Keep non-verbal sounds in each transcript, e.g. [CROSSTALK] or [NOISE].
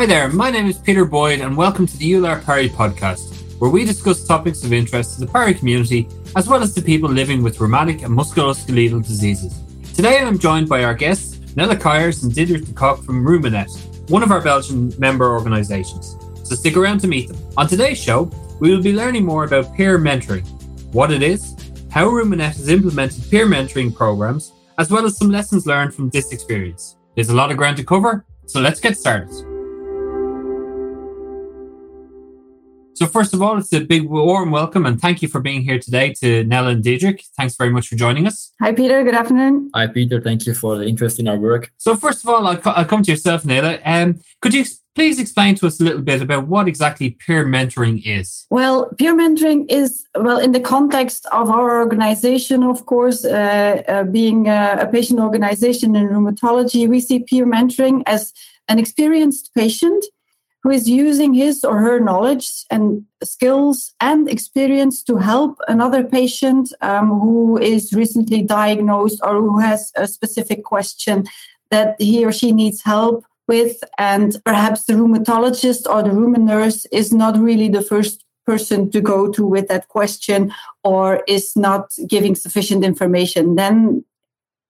Hi there, my name is Peter Boyd, and welcome to the EULAR PARI podcast, where we discuss topics of interest to the PARI community, as well as to people living with rheumatic and musculoskeletal diseases. Today I'm joined by our guests, Nella Kyers and Diederik de Kock from RheumaNet, one of our Belgian member organisations. So stick around to meet them. On today's show, we will be learning more about peer mentoring, what it is, how RheumaNet has implemented peer mentoring programs, as well as some lessons learned from this experience. There's a lot of ground to cover, so let's get started. So, first of all, it's a big warm welcome and thank you for being here today to Nella and Diederik. Thanks very much for joining us. Hi, Peter. Good afternoon. Hi, Peter. Thank you for the interest in our work. So, first of all, I'll, I'll come to yourself, Nella. Um, could you please explain to us a little bit about what exactly peer mentoring is? Well, peer mentoring is, well, in the context of our organization, of course, uh, uh, being a, a patient organization in rheumatology, we see peer mentoring as an experienced patient who is using his or her knowledge and skills and experience to help another patient um, who is recently diagnosed or who has a specific question that he or she needs help with. And perhaps the rheumatologist or the rheuma nurse is not really the first person to go to with that question or is not giving sufficient information. Then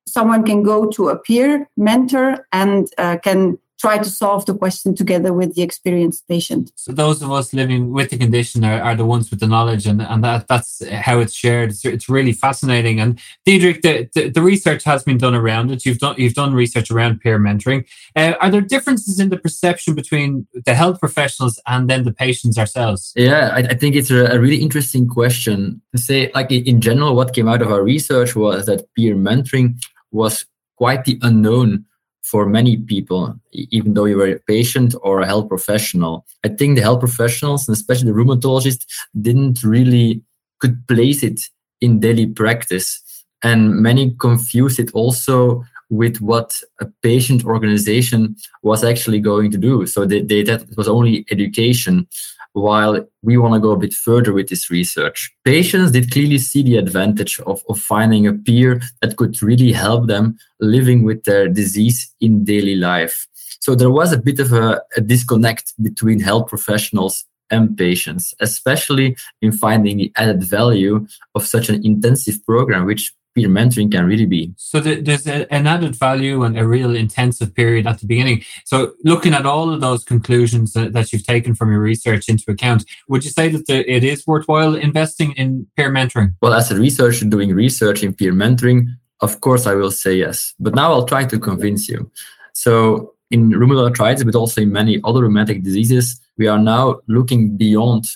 someone can go to a peer mentor and uh, can try to solve the question together with the experienced patient. So those of us living with the condition are, are the ones with the knowledge and, and that that's how it's shared. It's, it's really fascinating. And Diederik, the, the, the, research has been done around it. You've done you've done research around peer mentoring. Uh, are there differences in the perception between the health professionals and then the patients ourselves? Yeah, I, I think it's a, a really interesting question to say like in general, what came out of our research was that peer mentoring was quite the unknown for many people, even though you were a patient or a health professional. I think the health professionals, and especially the rheumatologists, didn't really could place it in daily practice. And many confuse it also with what a patient organization was actually going to do. So they, they that was only education while we want to go a bit further with this research. Patients did clearly see the advantage of, of finding a peer that could really help them living with their disease in daily life. So there was a bit of a, a disconnect between health professionals and patients, especially in finding the added value of such an intensive program, which peer mentoring can really be. So there's a, an added value and a real intensive period at the beginning. So looking at all of those conclusions that, that you've taken from your research into account, would you say that the, it is worthwhile investing in peer mentoring? Well, as a researcher doing research in peer mentoring, of course I will say yes. But now I'll try to convince you. So in rheumatoid arthritis, but also in many other rheumatic diseases, we are now looking beyond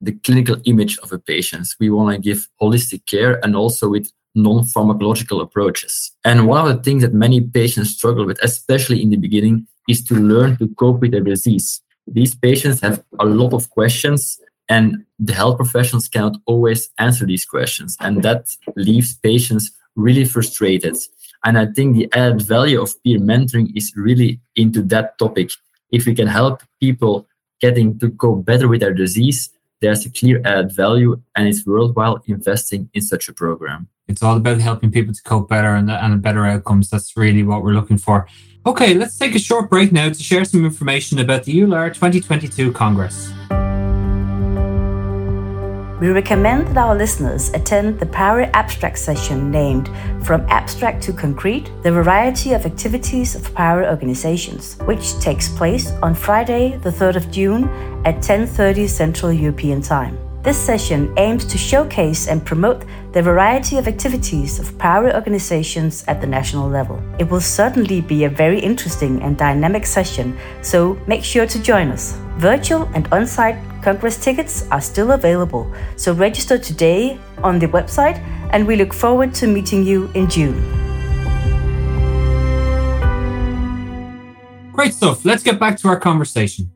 the clinical image of a patient. We want to give holistic care and also with non-pharmacological approaches. And one of the things that many patients struggle with, especially in the beginning, is to learn to cope with their disease. These patients have a lot of questions and the health professionals cannot always answer these questions. And that leaves patients really frustrated. And I think the added value of peer mentoring is really into that topic. If we can help people getting to cope better with their disease, there's a clear added value and it's worthwhile investing in such a program. It's all about helping people to cope better and, and better outcomes. That's really what we're looking for. Okay, let's take a short break now to share some information about the EULAR 2022 Congress. We recommend that our listeners attend the PARI Abstract session named From Abstract to Concrete The Variety of Activities of PARI Organizations, which takes place on Friday, the 3rd of June at 10:30 Central European Time. This session aims to showcase and promote the variety of activities of PARI organizations at the national level. It will certainly be a very interesting and dynamic session, so make sure to join us. Virtual and on site Congress tickets are still available, so register today on the website, and we look forward to meeting you in June. Great stuff. Let's get back to our conversation.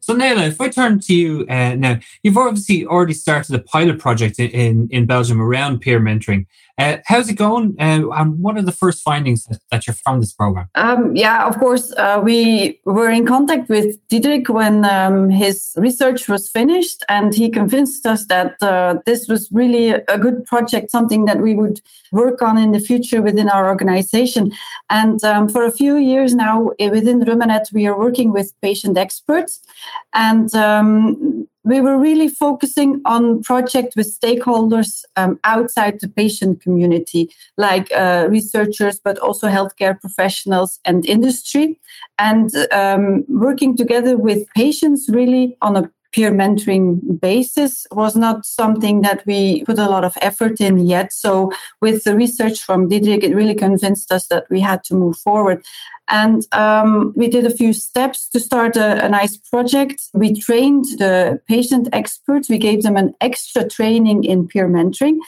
So, Nella, if I turn to you uh, now, you've obviously already started a pilot project in, in Belgium around peer mentoring. Uh, how's it going? Uh, and what are the first findings that, that you're from this program? Um, yeah, of course, uh, we were in contact with Diederik when um, his research was finished, and he convinced us that uh, this was really a good project, something that we would work on in the future within our organization. And um, for a few years now, eh, within RheumaNet, we are working with patient experts. And um, we were really focusing on project with stakeholders um, outside the patient community, like uh, researchers, but also healthcare professionals and industry, and um, working together with patients really on a peer mentoring basis was not something that we put a lot of effort in yet. So with the research from Diederik, it really convinced us that we had to move forward. And um, we did a few steps to start a, a, nice project. We trained the patient experts. We gave them an extra training in peer mentoring.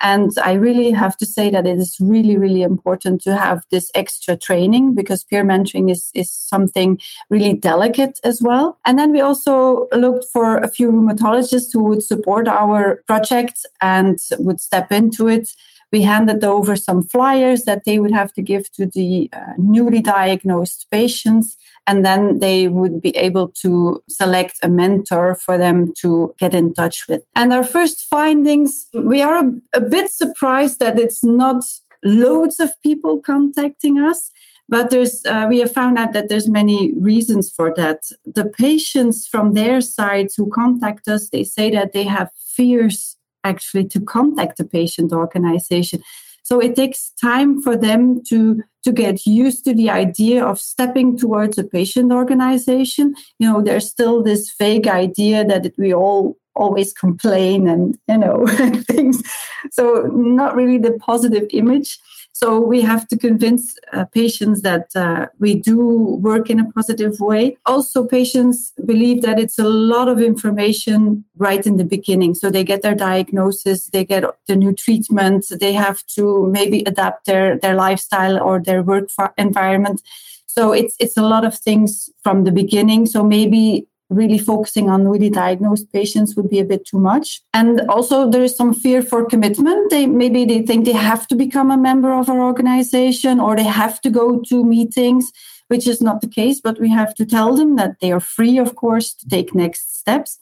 And I really have to say that it is really, really important to have this extra training because peer mentoring is, is something really delicate as well. And then we also looked for a few rheumatologists who would support our project and would step into it. We handed over some flyers that they would have to give to the uh, newly diagnosed patients and then they would be able to select a mentor for them to get in touch with. And our first findings we are a, a bit surprised that it's not loads of people contacting us but there's uh, we have found out that there's many reasons for that the patients from their sides who contact us they say that they have fears actually to contact the patient organization. So it takes time for them to to get used to the idea of stepping towards a patient organization. You know, there's still this vague idea that we all always complain and you know [LAUGHS] things. So not really the positive image. So we have to convince uh, patients that uh, we do work in a positive way. Also, patients believe that it's a lot of information right in the beginning. So they get their diagnosis, they get the new treatment, they have to maybe adapt their, their lifestyle or their work environment. So it's it's a lot of things from the beginning. So maybe really focusing on newly diagnosed patients would be a bit too much. And also there is some fear for commitment. They maybe they think they have to become a member of our organization or they have to go to meetings, which is not the case, but we have to tell them that they are free, of course, to take next steps.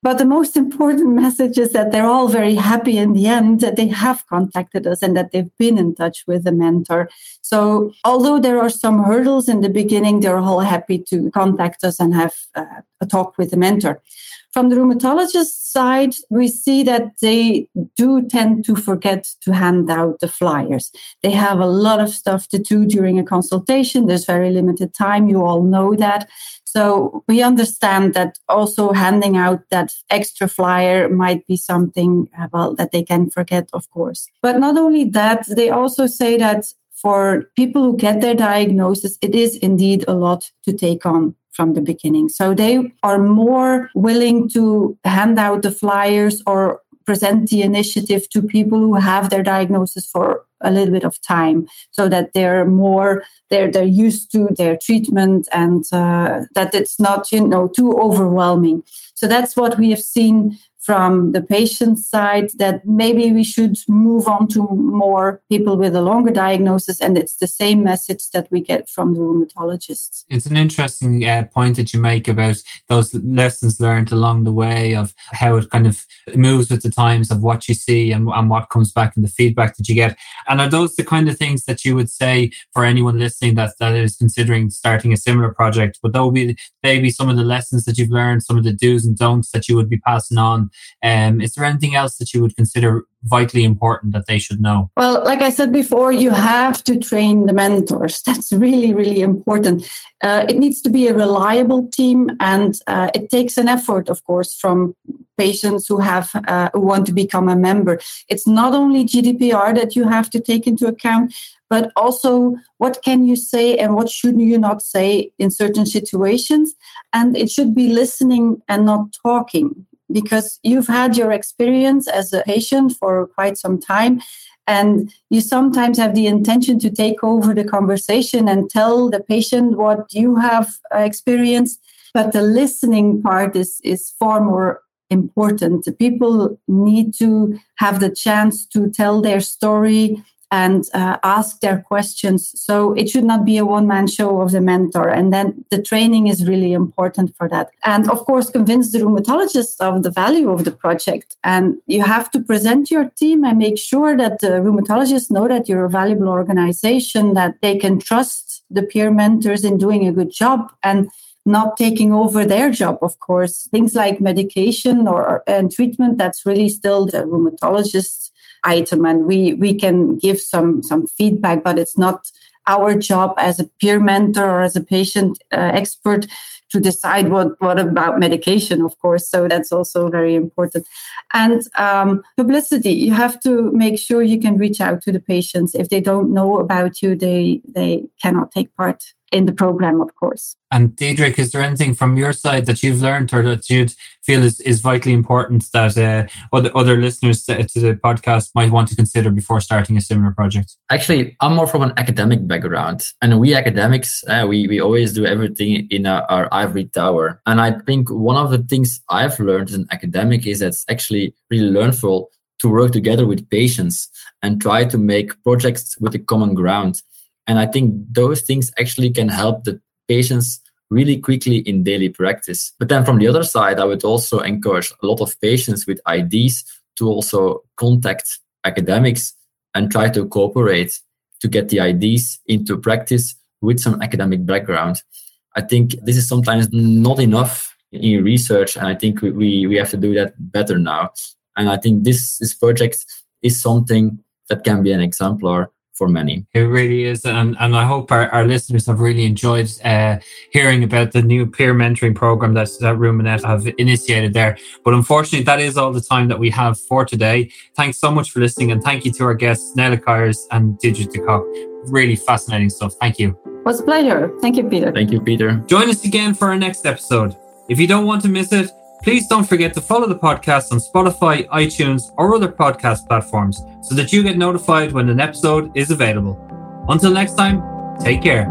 But the most important message is that they're all very happy in the end that they have contacted us and that they've been in touch with a mentor. So, although there are some hurdles in the beginning, they're all happy to contact us and have uh, a talk with a mentor. From the rheumatologist side, we see that they do tend to forget to hand out the flyers. They have a lot of stuff to do during a consultation. There's very limited time. You all know that. So we understand that also handing out that extra flyer might be something uh, well that they can forget, of course. But not only that, they also say that for people who get their diagnosis, it is indeed a lot to take on from the beginning. So they are more willing to hand out the flyers or present the initiative to people who have their diagnosis for a little bit of time so that they're more they're they're used to their treatment and uh, that it's not you know too overwhelming. So that's what we have seen from the patient side that maybe we should move on to more people with a longer diagnosis. And it's the same message that we get from the rheumatologists. It's an interesting uh, point that you make about those lessons learned along the way of how it kind of moves with the times of what you see and, and what comes back and the feedback that you get. And are those the kind of things that you would say for anyone listening that, that is considering starting a similar project? but Would those be maybe some of the lessons that you've learned, some of the do's and don'ts that you would be passing on um, is there anything else that you would consider vitally important that they should know? Well, like I said before, you have to train the mentors. [LAUGHS] That's really, really important. Uh, it needs to be a reliable team, and uh, it takes an effort, of course, from patients who have uh, who want to become a member. It's not only GDPR that you have to take into account, but also what can you say and what should you not say in certain situations. And it should be listening and not talking because you've had your experience as a patient for quite some time and you sometimes have the intention to take over the conversation and tell the patient what you have uh, experienced but the listening part is is far more important. People need to have the chance to tell their story and uh, ask their questions. So it should not be a one man show of the mentor. And then the training is really important for that. And of course, convince the rheumatologist of the value of the project. And you have to present your team and make sure that the rheumatologists know that you're a valuable organization, that they can trust the peer mentors in doing a good job. And not taking over their job, of course. Things like medication or and treatment, that's really still the rheumatologist's item. And we, we can give some, some feedback, but it's not our job as a peer mentor or as a patient uh, expert to decide what, what about medication, of course. So that's also very important. And um, publicity, you have to make sure you can reach out to the patients. If they don't know about you, they, they cannot take part in the program, of course. And Diederik, is there anything from your side that you've learned or that you'd feel is, is vitally important that uh, other, other listeners to, to, the podcast might want to consider before starting a similar project? Actually, I'm more from an academic background. And we academics, uh, we, we always do everything in our, our ivory tower. And I think one of the things I've learned as an academic is that it's actually really learnful to work together with patients and try to make projects with a common ground and I think those things actually can help the patients really quickly in daily practice. But then from the other side, I would also encourage a lot of patients with IDs to also contact academics and try to cooperate to get the IDs into practice with some academic background. I think this is sometimes not enough in research, and I think we, we have to do that better now. And I think this, this project is something that can be an exemplar for many. It really is. And, and I hope our, our listeners have really enjoyed uh, hearing about the new peer mentoring program that, that RheumaNet have initiated there. But unfortunately, that is all the time that we have for today. Thanks so much for listening. And thank you to our guests, Nella Kyers and Diederik de Kock. Really fascinating stuff. Thank you. It was a pleasure. Thank you, Peter. Thank you, Peter. Join us again for our next episode. If you don't want to miss it, Please don't forget to follow the podcast on Spotify, iTunes, or other podcast platforms so that you get notified when an episode is available. Until next time, take care.